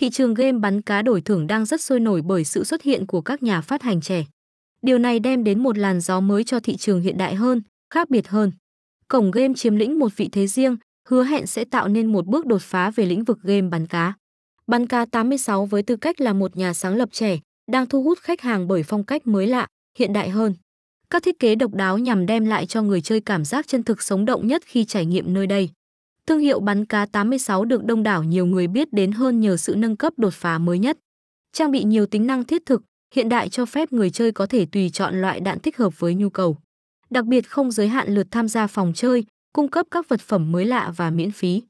thị trường game bắn cá đổi thưởng đang rất sôi nổi bởi sự xuất hiện của các nhà phát hành trẻ. Điều này đem đến một làn gió mới cho thị trường hiện đại hơn, khác biệt hơn. Cổng game chiếm lĩnh một vị thế riêng, hứa hẹn sẽ tạo nên một bước đột phá về lĩnh vực game bắn cá. Bắn cá 86 với tư cách là một nhà sáng lập trẻ, đang thu hút khách hàng bởi phong cách mới lạ, hiện đại hơn. Các thiết kế độc đáo nhằm đem lại cho người chơi cảm giác chân thực sống động nhất khi trải nghiệm nơi đây. Thương hiệu bắn cá 86 được đông đảo nhiều người biết đến hơn nhờ sự nâng cấp đột phá mới nhất. Trang bị nhiều tính năng thiết thực, hiện đại cho phép người chơi có thể tùy chọn loại đạn thích hợp với nhu cầu. Đặc biệt không giới hạn lượt tham gia phòng chơi, cung cấp các vật phẩm mới lạ và miễn phí.